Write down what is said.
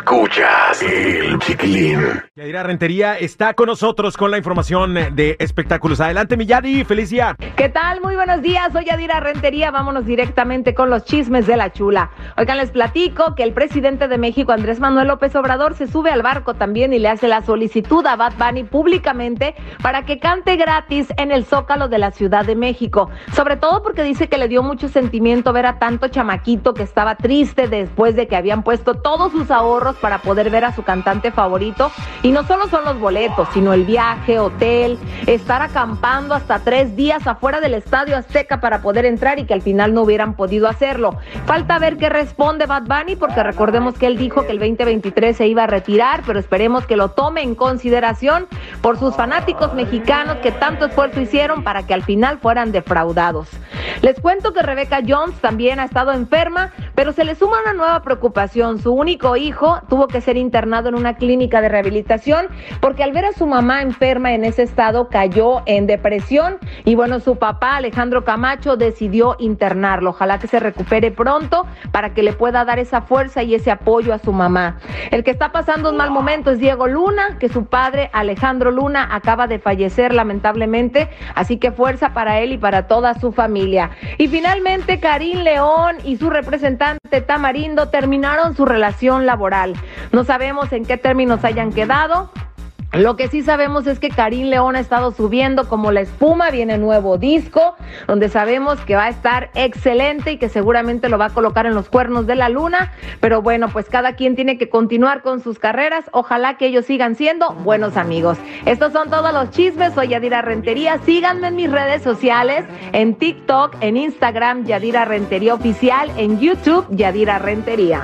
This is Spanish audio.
Escuchas el chiquilín. Yadira Rentería está con nosotros con la información de espectáculos. Adelante, mi Yadi, feliz día. ¿Qué tal? Muy buenos días. Soy Yadira Rentería. Vámonos directamente con los chismes de la chula. Oigan, les platico que el presidente de México, Andrés Manuel López Obrador, se sube al barco también y le hace la solicitud a Bad Bunny públicamente para que cante gratis en el Zócalo de la Ciudad de México. Sobre todo porque dice que le dio mucho sentimiento ver a tanto chamaquito que estaba triste después de que habían puesto todos sus ahorros para poder ver a su cantante favorito. Y no solo son los boletos, sino el viaje, hotel, estar acampando hasta tres días afuera del Estadio Azteca para poder entrar y que al final no hubieran podido hacerlo. Falta ver qué responde Bad Bunny, porque recordemos que él dijo que el 2023 se iba a retirar, pero esperemos que lo tome en consideración por sus fanáticos mexicanos que tanto esfuerzo hicieron para que al final fueran defraudados. Les cuento que Rebecca Jones también ha estado enferma, pero se le suma una nueva preocupación. Su único hijo tuvo que ser internado en una clínica de rehabilitación porque al ver a su mamá enferma en ese estado cayó en depresión y bueno, su papá Alejandro Camacho decidió internarlo. Ojalá que se recupere pronto para que le pueda dar esa fuerza y ese apoyo a su mamá. El que está pasando un mal momento es Diego Luna, que su padre Alejandro Luna acaba de fallecer lamentablemente, así que fuerza para él y para toda su familia. Y finalmente, Karim León y su representante Tamarindo terminaron su relación laboral. No sabemos en qué términos hayan quedado. Lo que sí sabemos es que Karim León ha estado subiendo como la espuma, viene nuevo disco, donde sabemos que va a estar excelente y que seguramente lo va a colocar en los cuernos de la luna, pero bueno, pues cada quien tiene que continuar con sus carreras, ojalá que ellos sigan siendo buenos amigos. Estos son todos los chismes, soy Yadira Rentería, síganme en mis redes sociales, en TikTok, en Instagram, Yadira Rentería Oficial, en YouTube, Yadira Rentería.